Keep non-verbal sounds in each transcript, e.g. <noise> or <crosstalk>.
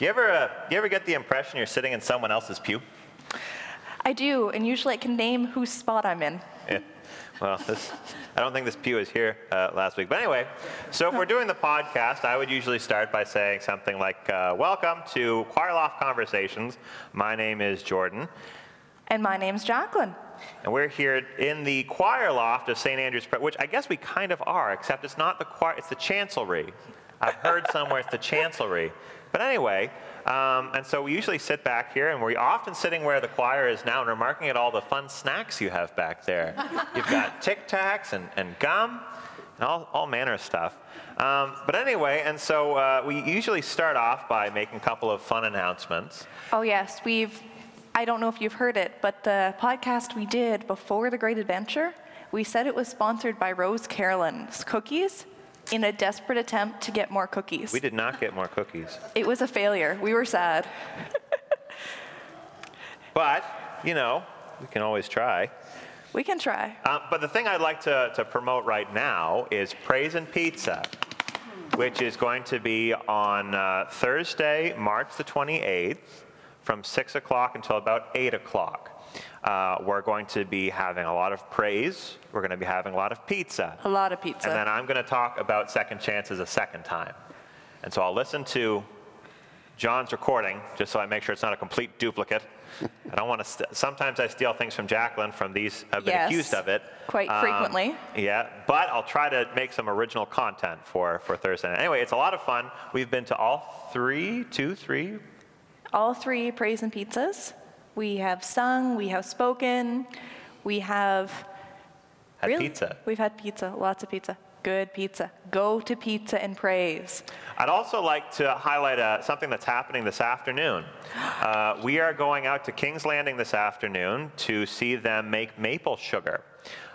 Do you ever, uh, you ever get the impression you're sitting in someone else's pew? I do, and usually I can name whose spot I'm in. Yeah. Well, this, I don't think this pew was here uh, last week. But anyway, so if we're doing the podcast, I would usually start by saying something like, uh, Welcome to Choir Loft Conversations. My name is Jordan, And my name's Jacqueline. and we're here in the choir loft of St. Andrew's, which I guess we kind of are, except it's not the choir, it's the chancellery. I've heard somewhere it's the chancellery. But anyway, um, and so we usually sit back here, and we're often sitting where the choir is now, and we're at all the fun snacks you have back there. You've got <laughs> Tic Tacs and, and gum, and all, all manner of stuff. Um, but anyway, and so uh, we usually start off by making a couple of fun announcements. Oh, yes, we've, I don't know if you've heard it, but the podcast we did before The Great Adventure, we said it was sponsored by Rose Carolyn's Cookies in a desperate attempt to get more cookies. We did not get more cookies. It was a failure. We were sad. <laughs> But, you know, we can always try. We can try. Uh, but the thing I'd like to, to promote right now is Praise and Pizza, which is going to be on uh, Thursday, March the 28th, from 6 o'clock until about 8 o'clock. Uh, we're going to be having a lot of praise. We're going to be having a lot of pizza. A lot of pizza. And then I'm going to talk about second chances a second time. And so I'll listen to John's recording just so I make sure it's not a complete duplicate. I don't want to. St- sometimes I steal things from Jacqueline. From these, I've been Yes, accused of it quite Um, frequently. Yeah, but I'll try to make some original content for for Thursday. Anyway, it's a lot of fun. We've been to all three, two, three. All three praise and pizzas. We have sung, we have spoken, we have Had really, pizza. We've had pizza, lots of pizza. Good pizza. Go to pizza and praise. I'd also like to highlight uh, something that's happening this afternoon. Uh, we are going out to King's Landing this afternoon to see them make maple sugar.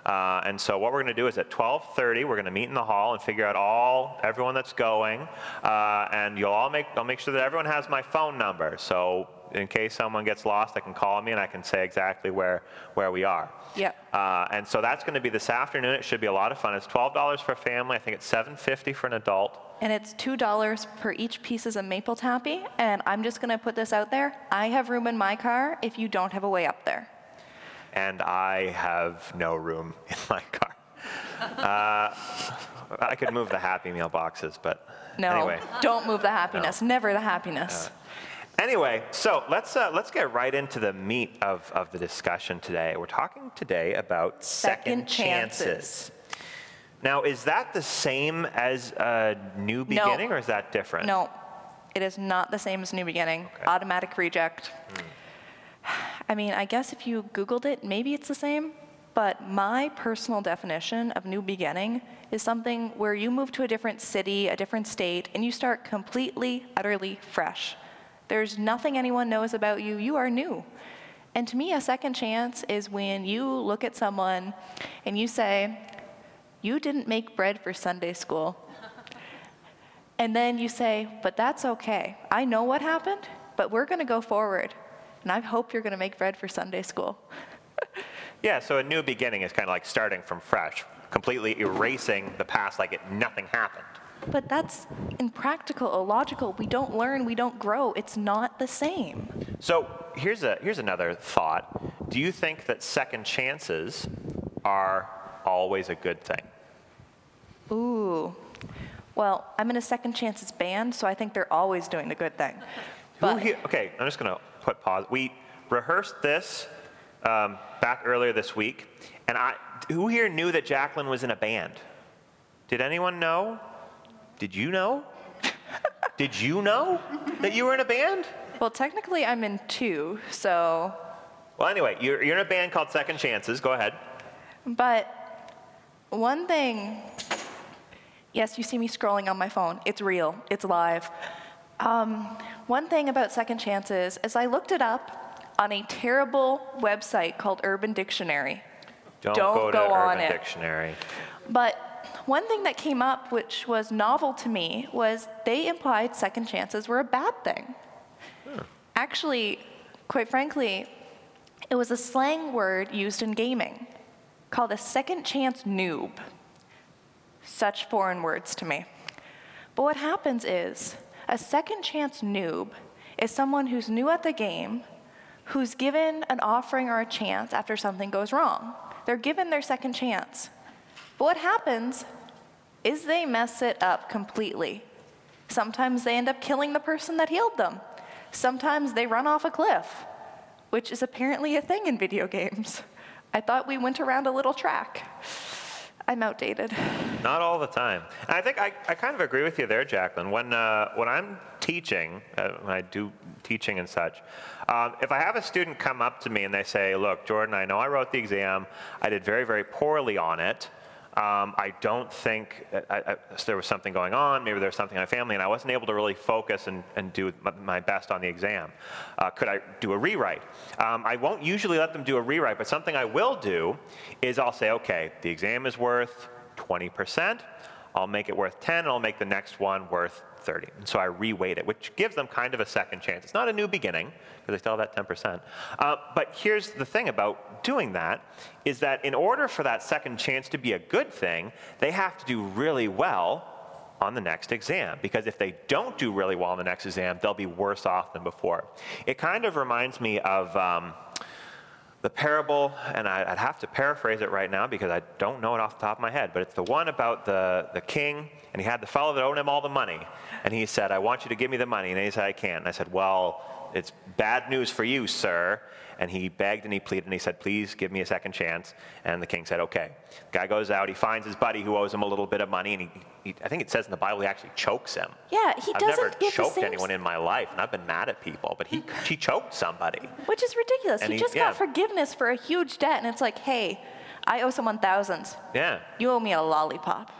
Uh, and so what we're going to do is at 12:30 we're going to meet in the hall and figure out all everyone that's going, uh, and you'll all make I'll make sure that everyone has my phone number. So in case someone gets lost, they can call me and I can say exactly where where we are. Yep. Uh, and so that's going to be this afternoon. It should be a lot of fun. It's $12 for a family. I think it's $7.50 for an adult. And it's $2 per each pieces of maple taffy. And I'm just going to put this out there. I have room in my car if you don't have a way up there. And I have no room <laughs> in my car. Uh, I could move the Happy Meal boxes, but No, anyway. don't move the happiness. Never the happiness. Anyway, so let's uh, let's get right into the meat of, of the discussion today. We're talking today about second, Second chances. chances. Now, is that the same as a new beginning, or is that different? No, it is not the same as New Beginning. Automatic reject. I mean, I guess if you Googled it, maybe it's the same. But my personal definition of New Beginning is something where you move to a different city, a different state, and you start completely, utterly fresh. There's nothing anyone knows about you. You are new. And to me, a second chance is when you look at someone and you say, You didn't make bread for Sunday school. And then you say, but that's okay. I know what happened, but we're going to go forward. And I hope you're going to make bread for Sunday school. <laughs> Yeah, so a new beginning is kind of like starting from fresh, completely erasing the past like it nothing happened. But that's impractical, illogical. We don't learn, we don't grow. It's not the same. So here's a here's another thought. Do you think that second chances are always a good thing? Ooh. Well, I'm in a second chances band, so I think they're always doing the good thing. Who But here, okay, I'm just gonna put pause. We rehearsed this um, back earlier this week, and I who here knew that Jacqueline was in a band? Did anyone know? Did you know? <laughs> Did you know that you were in a band? well, technically I'm in two, so Well, anyway, you're, you're in a band called Second Chances. Go ahead. But one thing, yes, you see me scrolling on my phone. It's real, it's live. Um, one thing about second chances is I looked it up on a terrible website called Urban Dictionary. Don't, Don't go to on Urban it. Dictionary. But one thing that came up, which was novel to me, was they implied second chances were a bad thing. Actually, quite frankly, it was a slang word used in gaming called a second chance noob. Such foreign words to me. But what happens is a second chance noob is someone who's new at the game, who's given an offering or a chance after something goes wrong. They're given their second chance. But what happens is they mess it up completely. Sometimes they end up killing the person that healed them. Sometimes they run off a cliff, which is apparently a thing in video games. <laughs> I thought we went around a little track. I'm outdated. <laughs> Not all the time. And I think I, I kind of agree with you there, Jacqueline. When, uh, when I'm teaching, uh, when I do teaching and such, um, if I have a student come up to me and they say, Look, Jordan, I know I wrote the exam, I did very, very poorly on it. Um, I don't think I, I, there was something going on. Maybe there was something in my family, and I wasn't able to really focus and, and do my best on the exam. Uh, could I do a rewrite? Um, I won't usually let them do a rewrite, but something I will do is I'll say, okay, the exam is worth 20%. I'll make it worth 10, and I'll make the next one worth 30. And so I reweight it, which gives them kind of a second chance. It's not a new beginning, because they still have that 10%. Uh, but here's the thing about doing that, is that in order for that second chance to be a good thing, they have to do really well on the next exam. Because if they don't do really well on the next exam, they'll be worse off than before. It kind of reminds me of... Um, the parable, and I, would have to paraphrase it right now because I don't know it off the top of my head, but it's the one about the, the king, and he had the fellow that owed him all the money. And he said, I want you to give me the money. And he said, I can't. And I said, Well, it's bad news for you, sir. And he begged and he pleaded and he said, Please give me a second chance. And the king said, Okay. The guy goes out, he finds his buddy who owes him a little bit of money, and he, he I think it says in the Bible he actually chokes him. Yeah, he I've doesn't never choked the same anyone in my life, and I've been mad at people, but he, he choked somebody. Which is ridiculous. He, he- just yeah. got forgiveness for a huge debt, and it's like, hey, I owe someone thousands. Yeah. You owe me a lollipop.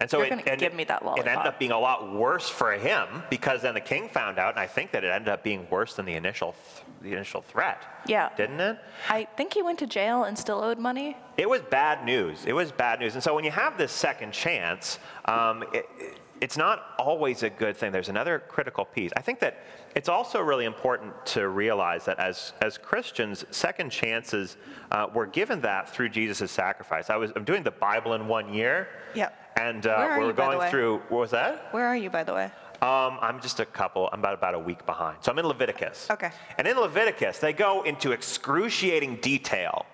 And so You're it, and give it- me that It ended up being a lot worse for him because then the king found out, and I think that it ended up being worse than the initial, th- the initial threat. Yeah. Didn't it? I think he went to jail and still owed money. It was bad news. It was bad news. And so when you have this second chance, um, it, it- it's not always a good thing. There's another critical piece. I think that it's also really important to realize that as, as Christians, second chances, uh, we're given that through Jesus' sacrifice. I was, I'm doing the Bible in one year. Yep. And uh, we're you, going through, what was that? Where are you, by the way? Um, I'm just a couple, I'm about, about a week behind. So I'm in Leviticus. Okay. And in Leviticus, they go into excruciating detail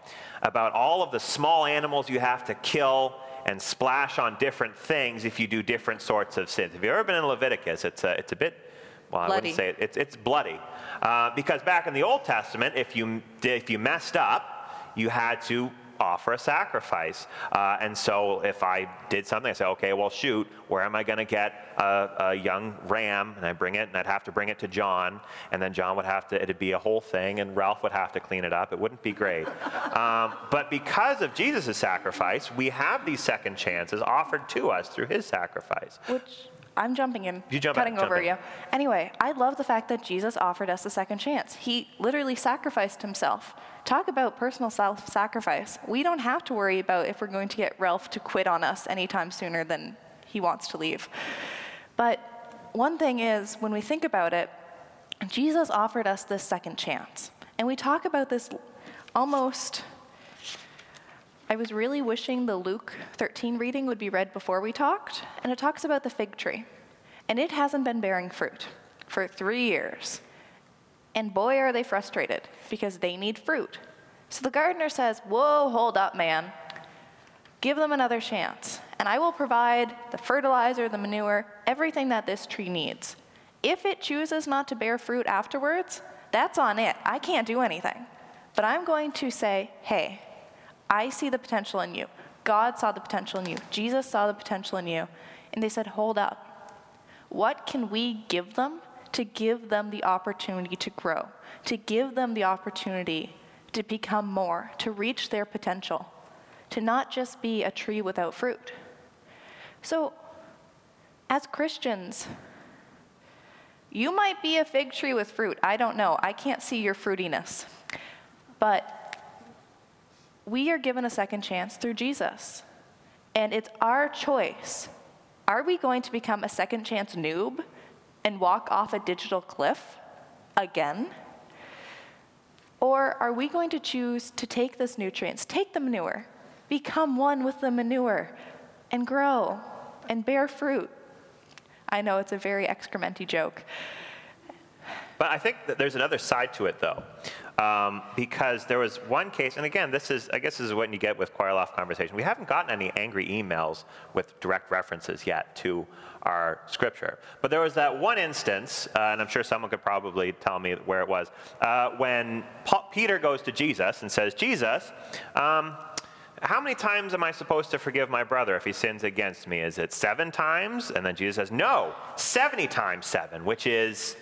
about all of the small animals you have to kill and splash on different things if you do different sorts of sins. If you've ever been in Leviticus, it's a, it's a bit, well, I Bloody. wouldn't say it, it's, it's bloody. Uh, because back in the Old Testament, if you, if you messed up, you had to offer a sacrifice. Uh, and so if I did something, I say, okay, well, shoot, where am I going to get a, a young ram? And I bring it, and I'd have to bring it to John, and then John would have to, it'd be a whole thing, and Ralph would have to clean it up. It wouldn't be great. <laughs> um, but because of Jesus' sacrifice, we have these second chances offered to us through his sacrifice. Which I'm jumping in, You jump cutting over you. Anyway, I love the fact that Jesus offered us a second chance. He literally sacrificed himself. Talk about personal self sacrifice. We don't have to worry about if we're going to get Ralph to quit on us anytime sooner than he wants to leave. But one thing is, when we think about it, Jesus offered us this second chance. And we talk about this almost I was really wishing the Luke 13 reading would be read before we talked, and it talks about the fig tree. And it hasn't been bearing fruit for three years. And boy, are they frustrated because they need fruit. So the gardener says, Whoa, hold up, man. Give them another chance, and I will provide the fertilizer, the manure, everything that this tree needs. If it chooses not to bear fruit afterwards, that's on it. I can't do anything. But I'm going to say, Hey, I see the potential in you. God saw the potential in you. Jesus saw the potential in you. And they said, Hold up. What can we give them to give them the opportunity to grow, to give them the opportunity to become more, to reach their potential, to not just be a tree without fruit? So, as Christians, you might be a fig tree with fruit. I don't know. I can't see your fruitiness. But we are given a second chance through Jesus. And it's our choice. Are we going to become a second chance noob and walk off a digital cliff again? Or are we going to choose to take this nutrients, take the manure, become one with the manure, and grow and bear fruit? I know it's a very excrementy joke. But I think that there's another side to it, though, um, because there was one case, and again, this is, I guess, this is what you get with choir loft conversation. We haven't gotten any angry emails with direct references yet to our scripture. But there was that one instance, uh, and I'm sure someone could probably tell me where it was, uh, when Paul, Peter goes to Jesus and says, Jesus, um, how many times am I supposed to forgive my brother if he sins against me? Is it seven times? And then Jesus says, no, 70 times seven, which is,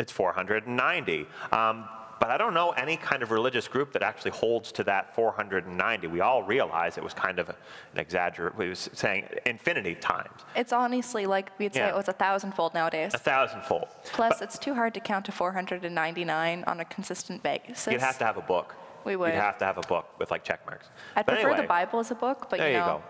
it's 490. Um, but I don't know any kind of religious group that actually holds to that 490. We all realize it was kind of an exaggerate. We was saying infinity times, It's honestly like we'd say Yeah. Oh, it was a thousandfold nowadays. a thousandfold. Plus, it's too hard to count to 499 on a consistent basis. You'd have to have a book. We would. You'd have to have a book with like check marks. I'd But prefer the. Bible as a book, but you know. There you go.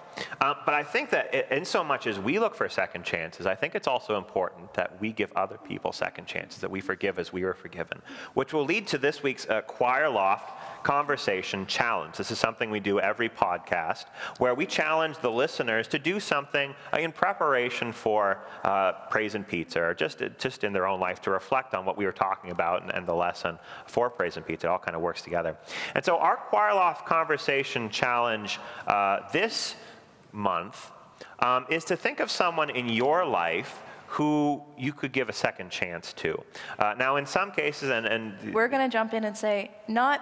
Um, but I think that i- in so much as we look for second chances, I think it's also important that we give other people second chances, that we forgive as we were forgiven, which will lead to this week's uh, Choir Loft Conversation Challenge. This is something we do every podcast where we challenge the listeners to do something uh, in preparation for uh, Praise and Pizza or just, just in their own life to reflect on what we were talking about and, and the lesson for Praise and Pizza. It all kind of works together. And so our Loft Conversation Challenge uh, this month um, is to think of someone in your life who you could give a second chance to. Uh, now, in some cases, and, and we're going to jump in and say, not,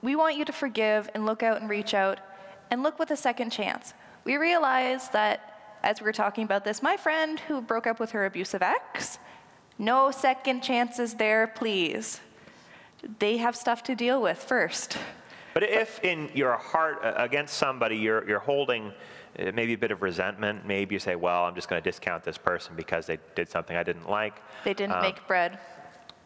we want you to forgive and look out and reach out and look with a second chance. We realize that, as we were talking about this, my friend who broke up with her abusive ex, no second chances there, please. They have stuff to deal with first. But if in your heart uh, against somebody you're, you're holding uh, maybe a bit of resentment, maybe you say, well, I'm just going to discount this person because they did something I didn't like. They didn't Um, make bread.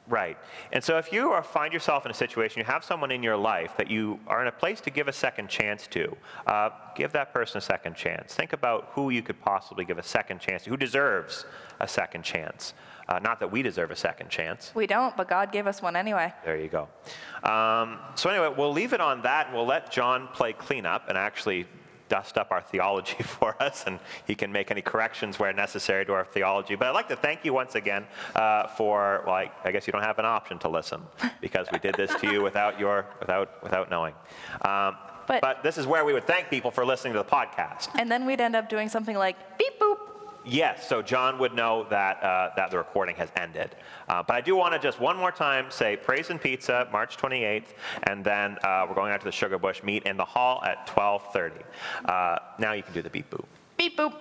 Right. And so if you are, find yourself in a situation, you have someone in your life that you are in a place to give a second chance to, uh, give that person a second chance. Think about who you could possibly give a second chance to, who deserves a second chance. Uh, not that we deserve a second chance. We don't, but God gave us one anyway. There you go. Um, so anyway, we'll leave it on that, and we'll let John play cleanup and actually dust up our theology <laughs> for us, and he can make any corrections where necessary to our theology. But I'd like to thank you once again uh, for, well, I, I guess you don't have an option to listen because we did this to you without your, without, without knowing. Um, But- but this is where we would thank people for listening to the podcast. And then we'd end up doing something like beep boop. Yes, so John would know that, uh, that the recording has ended. Uh, but I do want to just one more time say Praise and Pizza, March 28th, and then uh, we're going out to the Sugar Bush meet in the hall at 12:30. Uh, now you can do the beep boop. Beep boop.